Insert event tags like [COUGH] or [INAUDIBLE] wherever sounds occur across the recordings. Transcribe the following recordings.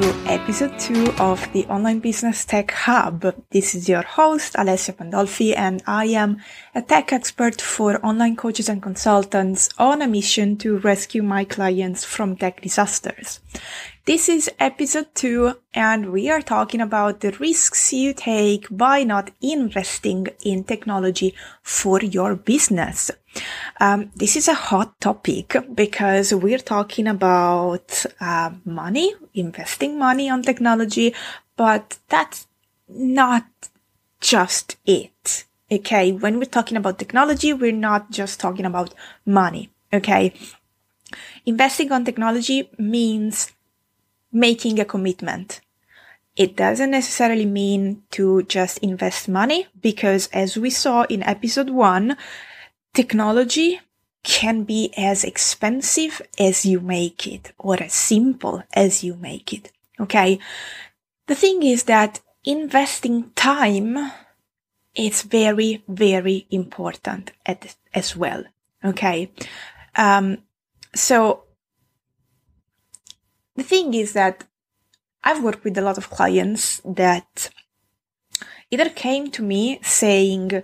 to episode two of the Online Business Tech Hub. This is your host, Alessia Pandolfi, and I am a tech expert for online coaches and consultants on a mission to rescue my clients from tech disasters. This is episode two, and we are talking about the risks you take by not investing in technology for your business. Um, this is a hot topic because we're talking about uh, money, investing money on technology, but that's not just it. Okay. When we're talking about technology, we're not just talking about money. Okay. Investing on technology means making a commitment. It doesn't necessarily mean to just invest money because as we saw in episode one, technology can be as expensive as you make it or as simple as you make it. Okay. The thing is that investing time is very, very important at, as well. Okay. Um, so the thing is that I've worked with a lot of clients that either came to me saying,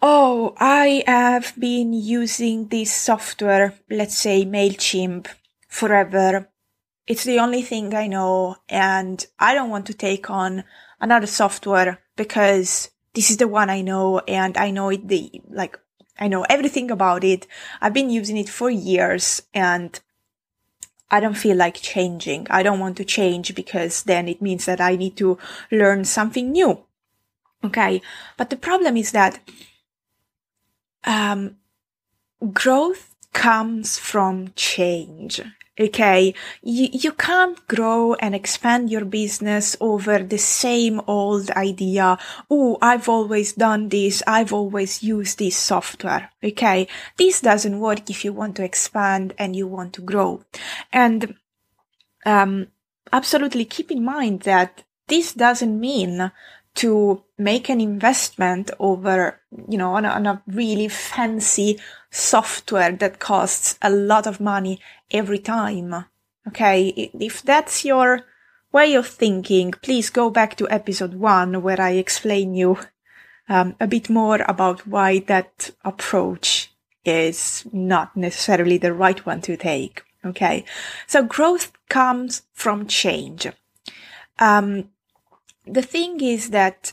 Oh, I have been using this software, let's say MailChimp, forever. It's the only thing I know, and I don't want to take on another software because this is the one I know, and I know it the, like, I know everything about it. I've been using it for years, and I don't feel like changing. I don't want to change because then it means that I need to learn something new. Okay. But the problem is that, um, growth comes from change. Okay. You, you can't grow and expand your business over the same old idea. Oh, I've always done this. I've always used this software. Okay. This doesn't work if you want to expand and you want to grow. And, um, absolutely keep in mind that this doesn't mean to make an investment over, you know, on a, on a, really fancy software that costs a lot of money every time. Okay. If that's your way of thinking, please go back to episode one where I explain you um, a bit more about why that approach is not necessarily the right one to take. Okay. So growth comes from change. Um, the thing is that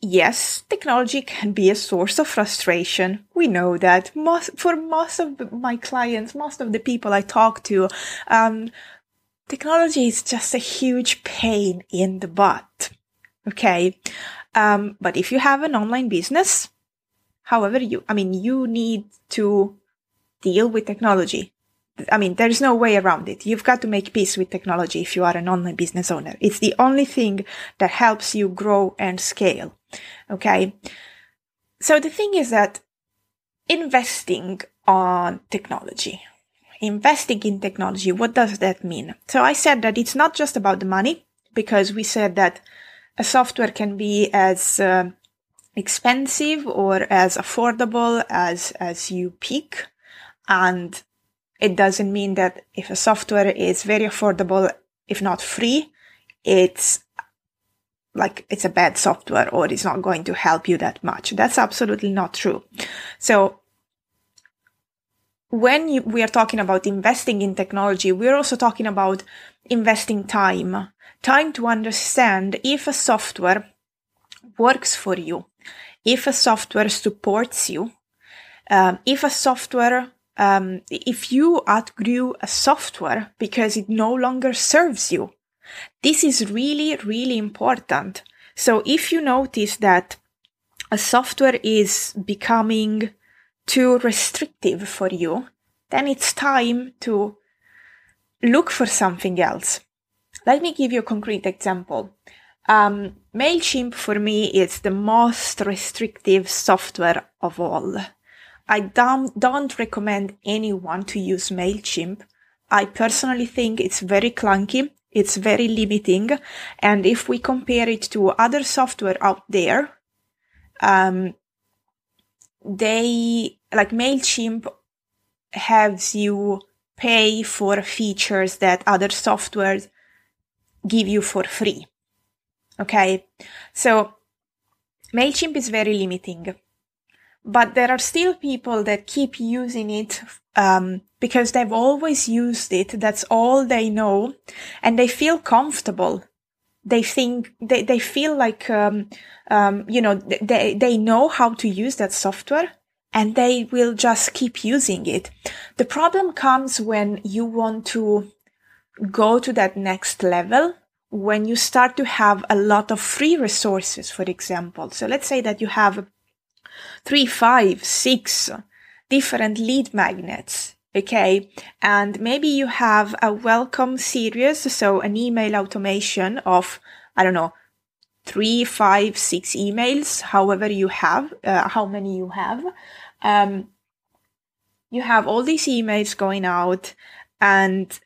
yes, technology can be a source of frustration. We know that most, for most of my clients, most of the people I talk to, um, technology is just a huge pain in the butt. Okay. Um, but if you have an online business, however you, I mean, you need to deal with technology. I mean, there's no way around it. You've got to make peace with technology if you are an online business owner. It's the only thing that helps you grow and scale. Okay. So the thing is that investing on technology, investing in technology, what does that mean? So I said that it's not just about the money because we said that a software can be as uh, expensive or as affordable as, as you pick. And it doesn't mean that if a software is very affordable, if not free, it's like it's a bad software or it's not going to help you that much. That's absolutely not true. So when you, we are talking about investing in technology, we're also talking about investing time, time to understand if a software works for you, if a software supports you, um, if a software um, if you outgrew a software because it no longer serves you. This is really, really important. So if you notice that a software is becoming too restrictive for you, then it's time to look for something else. Let me give you a concrete example. Um, MailChimp for me is the most restrictive software of all. I don't, don't recommend anyone to use MailChimp. I personally think it's very clunky. It's very limiting. And if we compare it to other software out there, um, they, like MailChimp has you pay for features that other softwares give you for free. Okay. So MailChimp is very limiting, but there are still people that keep using it, um, because they've always used it. That's all they know and they feel comfortable. They think they, they feel like, um, um, you know, they, they know how to use that software and they will just keep using it. The problem comes when you want to go to that next level when you start to have a lot of free resources, for example. So let's say that you have three, five, six different lead magnets. Okay. And maybe you have a welcome series. So an email automation of, I don't know, three, five, six emails, however you have, uh, how many you have. Um, you have all these emails going out and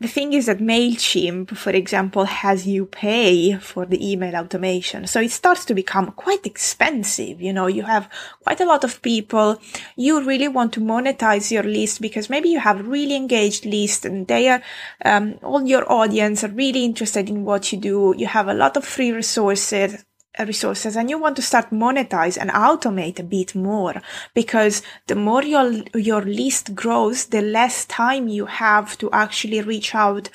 the thing is that MailChimp, for example, has you pay for the email automation. So it starts to become quite expensive. You know, you have quite a lot of people. You really want to monetize your list because maybe you have really engaged list and they are, um, all your audience are really interested in what you do. You have a lot of free resources resources and you want to start monetize and automate a bit more because the more your your list grows the less time you have to actually reach out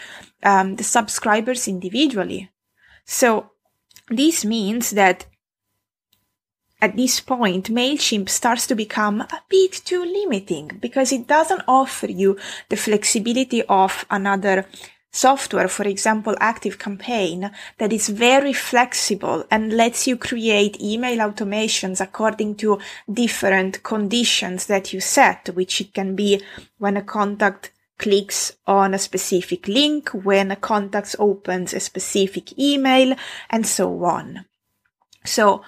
um, the subscribers individually. So this means that at this point, MailChimp starts to become a bit too limiting because it doesn't offer you the flexibility of another software, for example, ActiveCampaign, that is very flexible and lets you create email automations according to different conditions that you set, which it can be when a contact clicks on a specific link, when a contact opens a specific email, and so on. So,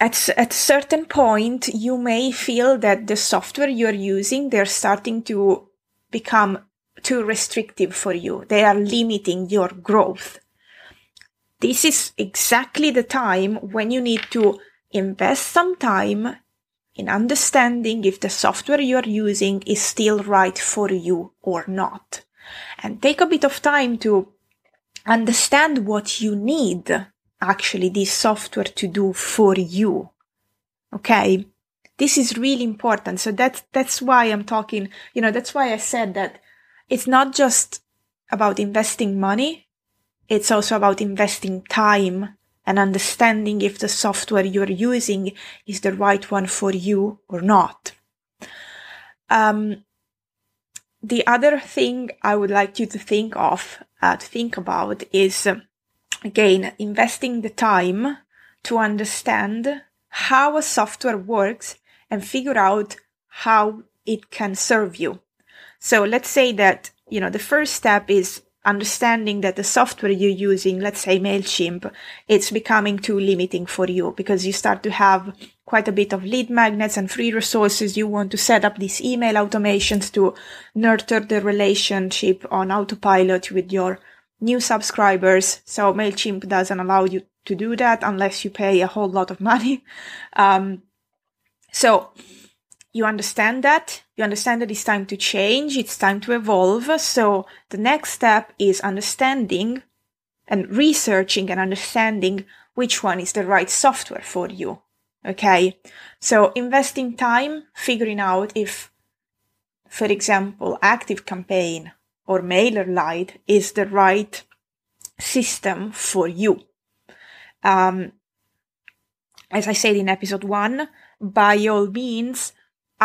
at, at certain point, you may feel that the software you're using, they're starting to become too restrictive for you. They are limiting your growth. This is exactly the time when you need to invest some time in understanding if the software you're using is still right for you or not. And take a bit of time to understand what you need actually this software to do for you. Okay. This is really important. So that's, that's why I'm talking, you know, that's why I said that it's not just about investing money. It's also about investing time and understanding if the software you're using is the right one for you or not. Um, the other thing I would like you to think of, uh, to think about is, uh, again, investing the time to understand how a software works and figure out how it can serve you. So let's say that, you know, the first step is understanding that the software you're using, let's say MailChimp, it's becoming too limiting for you because you start to have quite a bit of lead magnets and free resources. You want to set up these email automations to nurture the relationship on autopilot with your new subscribers. So MailChimp doesn't allow you to do that unless you pay a whole lot of [LAUGHS] money. Um, so you understand that. You understand that it's time to change. It's time to evolve. So the next step is understanding and researching and understanding which one is the right software for you. Okay. So investing time figuring out if, for example, ActiveCampaign or MailerLite is the right system for you. Um, as I said in episode one, by all means,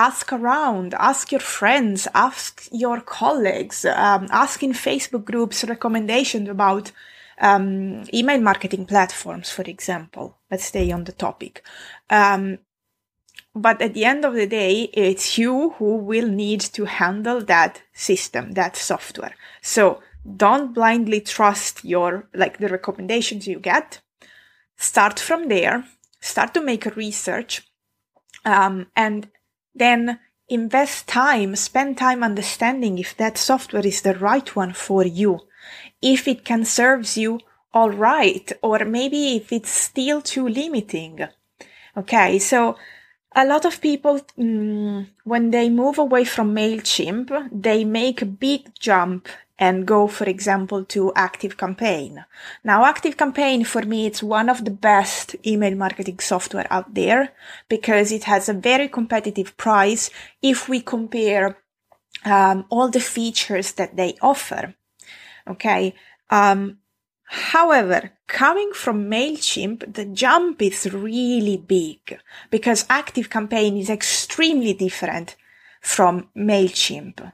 ask around, ask your friends, ask your colleagues, um, ask in Facebook groups recommendations about um, email marketing platforms, for example. Let's stay on the topic. Um, but at the end of the day, it's you who will need to handle that system, that software. So don't blindly trust your, like the recommendations you get. Start from there, start to make a research, um, and then invest time, spend time understanding if that software is the right one for you, if it can serve you all right, or maybe if it's still too limiting. Okay, so a lot of people, mm, when they move away from MailChimp, they make a big jump and go, for example, to Active Campaign. Now, Active Campaign for me, it's one of the best email marketing software out there because it has a very competitive price if we compare um, all the features that they offer. Okay. Um, However, coming from MailChimp, the jump is really big because ActiveCampaign is extremely different from MailChimp.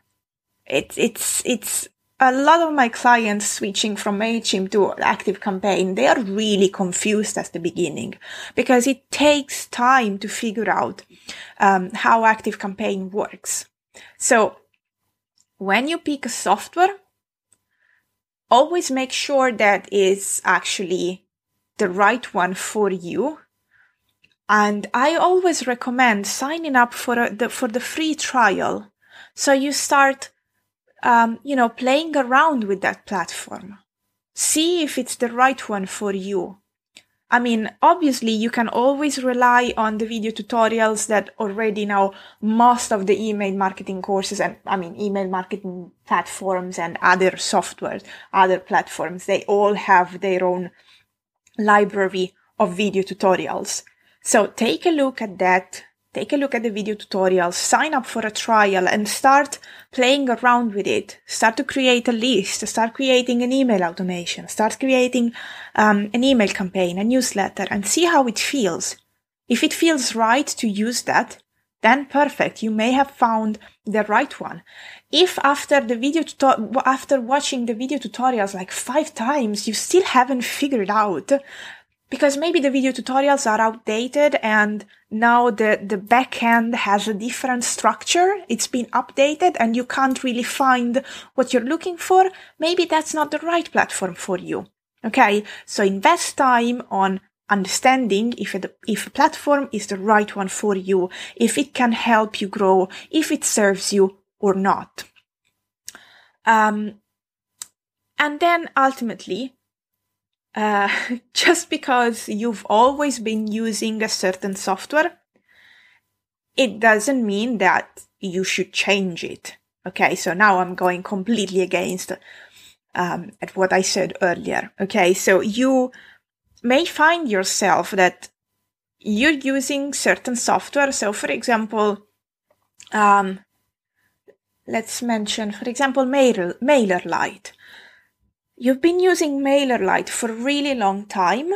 It, it's, it's a lot of my clients switching from MailChimp to ActiveCampaign, they are really confused at the beginning because it takes time to figure out um, how ActiveCampaign works. So when you pick a software, always make sure that it's actually the right one for you. And I always recommend signing up for a, the, for the free trial. So you start, um, you know, playing around with that platform. See if it's the right one for you. I mean, obviously you can always rely on the video tutorials that already now most of the email marketing courses and I mean, email marketing platforms and other softwares, other platforms, they all have their own library of video tutorials. So take a look at that Take a look at the video tutorials, sign up for a trial and start playing around with it. Start to create a list, start creating an email automation, start creating um, an email campaign, a newsletter and see how it feels. If it feels right to use that, then perfect. You may have found the right one. If after the video tuto- after watching the video tutorials like five times, you still haven't figured out because maybe the video tutorials are outdated and now the, the backend has a different structure. It's been updated and you can't really find what you're looking for. Maybe that's not the right platform for you. Okay. So invest time on understanding if a, if a platform is the right one for you, if it can help you grow, if it serves you or not. Um, and then ultimately, uh, [LAUGHS] just because you've always been using a certain software, it doesn't mean that you should change it. Okay, so now I'm going completely against um, at what I said earlier. Okay, so you may find yourself that you're using certain software. So, for example, um, let's mention, for example, Mailer, MailerLite. You've been using MailerLite for a really long time,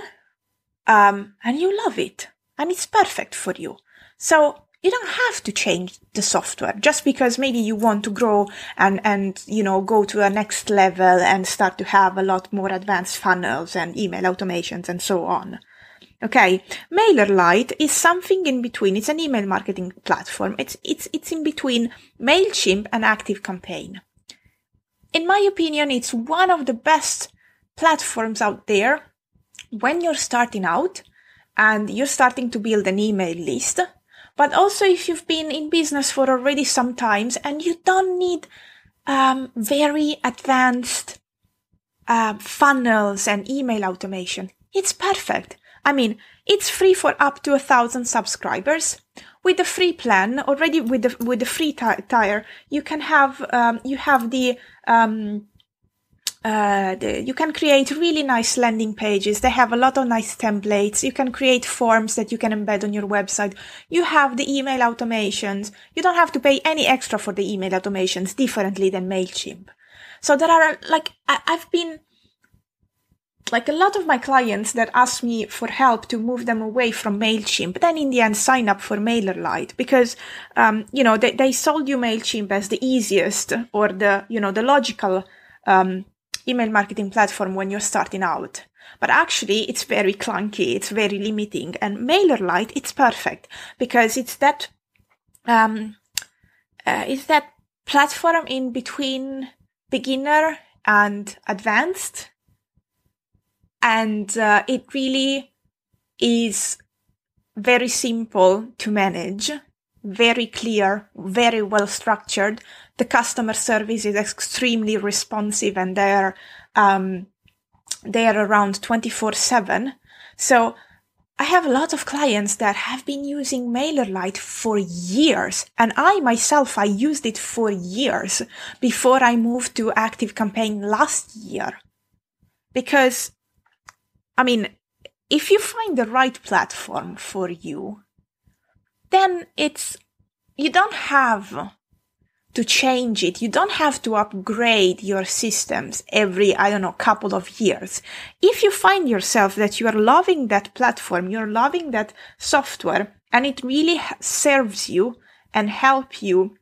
um, and you love it, and it's perfect for you. So you don't have to change the software just because maybe you want to grow and, and, you know, go to a next level and start to have a lot more advanced funnels and email automations and so on. Okay. MailerLite is something in between. It's an email marketing platform. It's, it's, it's in between MailChimp and ActiveCampaign in my opinion, it's one of the best platforms out there when you're starting out and you're starting to build an email list. But also if you've been in business for already some times and you don't need um, very advanced uh, funnels and email automation, it's perfect. I mean, it's free for up to a thousand subscribers with the free plan already with the with the free t- tier you can have um, you have the um, uh, the, you can create really nice landing pages. They have a lot of nice templates. You can create forms that you can embed on your website. You have the email automations. You don't have to pay any extra for the email automations differently than MailChimp. So there are like, I, I've been like a lot of my clients that ask me for help to move them away from MailChimp, then in the end sign up for MailerLite because, um, you know, they, they sold you MailChimp as the easiest or the, you know, the logical, um, email marketing platform when you're starting out. But actually, it's very clunky. It's very limiting. And MailerLite, it's perfect because it's that, um, uh, it's that platform in between beginner and advanced and uh, it really is very simple to manage, very clear, very well structured. The customer service is extremely responsive and they're, um, they're around 24 seven. So I have a lot of clients that have been using MailerLite for years. And I myself, I used it for years before I moved to ActiveCampaign last year. Because, I mean, if you find the right platform for you, then it's, you don't have to change it. You don't have to upgrade your systems every, I don't know, couple of years. If you find yourself that you are loving that platform, you're loving that software, and it really serves you and help you,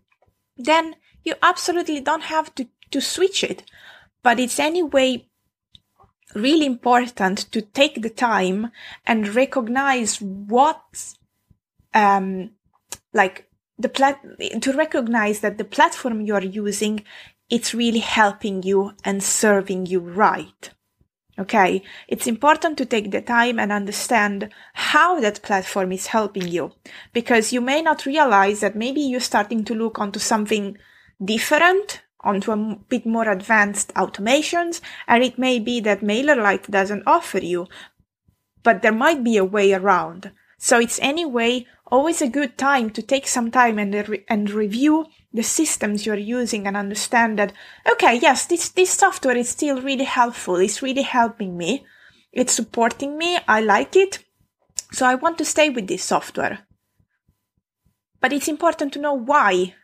then you absolutely don't have to, to switch it. But it's anyway really important to take the time and recognize what, um, like the plat- to recognize that the platform you're using, it's really helping you and serving you right. Okay. It's important to take the time and understand how that platform is helping you because you may not realize that maybe you're starting to look onto something different onto a bit more advanced automations and it may be that MailerLite doesn't offer you, but there might be a way around. So it's anyway always a good time to take some time and, re- and review the systems you're using and understand that, okay, yes, this, this software is still really helpful. It's really helping me. It's supporting me. I like it. So I want to stay with this software. But it's important to know why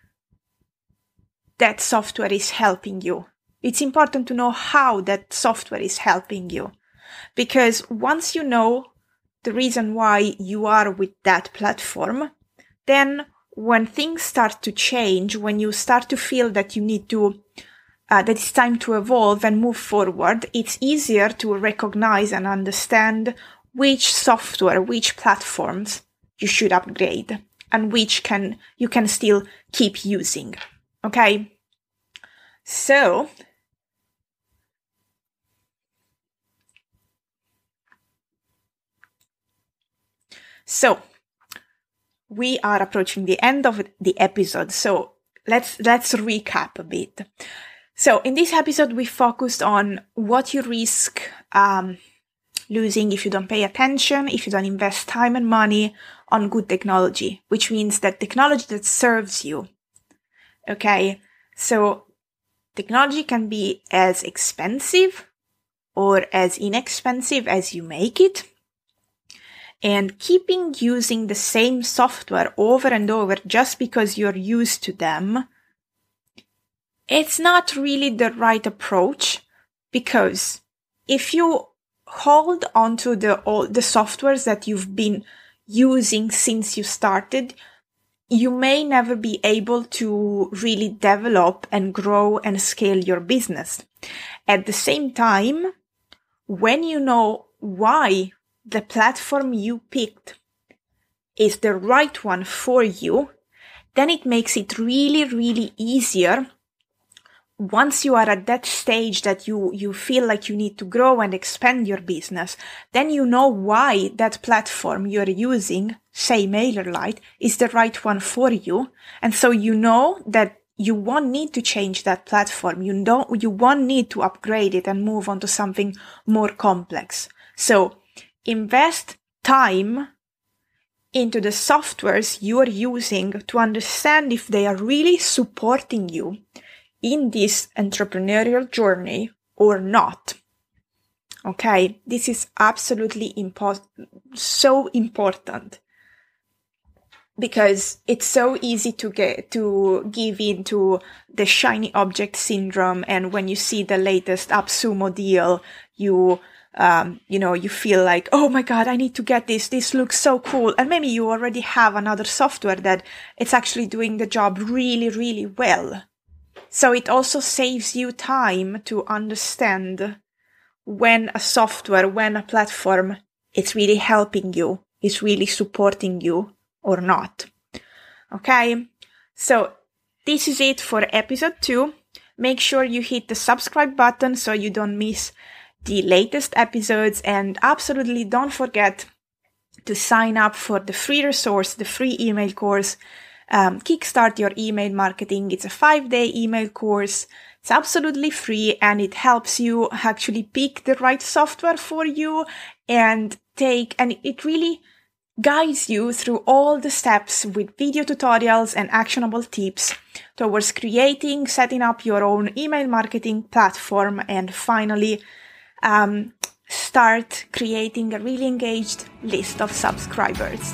that software is helping you. It's important to know how that software is helping you. Because once you know the reason why you are with that platform, then when things start to change, when you start to feel that you need to, uh, that it's time to evolve and move forward, it's easier to recognize and understand which software, which platforms you should upgrade and which can, you can still keep using. Okay. So So we are approaching the end of the episode. So let's, let's recap a bit. So in this episode, we focused on what you risk, um, losing if you don't pay attention, if you don't invest time and money on good technology, which means that technology that serves you. Okay. So technology can be as expensive or as inexpensive as you make it. And keeping using the same software over and over just because you're used to them, it's not really the right approach because if you hold onto the all the softwares that you've been using since you started, you may never be able to really develop and grow and scale your business. At the same time, when you know why the platform you picked is the right one for you, then it makes it really, really easier once you are at that stage that you, you feel like you need to grow and expand your business, then you know why that platform you're using, say MailerLite, is the right one for you. And so you know that you won't need to change that platform. You don't, you won't need to upgrade it and move on to something more complex. So invest time into the softwares you are using to understand if they are really supporting you in this entrepreneurial journey or not. Okay, this is absolutely impo- so important because it's so easy to get to give in to the shiny object syndrome and when you see the latest AppSumo deal you um, you know, you feel like, oh my God, I need to get this. This looks so cool. And maybe you already have another software that it's actually doing the job really, really well. So it also saves you time to understand when a software, when a platform, it's really helping you, it's really supporting you or not. Okay. So this is it for episode two. Make sure you hit the subscribe button so you don't miss the latest episodes and absolutely don't forget to sign up for the free resource, the free email course um, Kickstart Your Email Marketing. It's a five day email course. It's absolutely free and it helps you actually pick the right software for you and take, and it really guides you through all the steps with video tutorials and actionable tips towards creating, setting up your own email marketing platform, and finally, um, start creating a really engaged list of subscribers.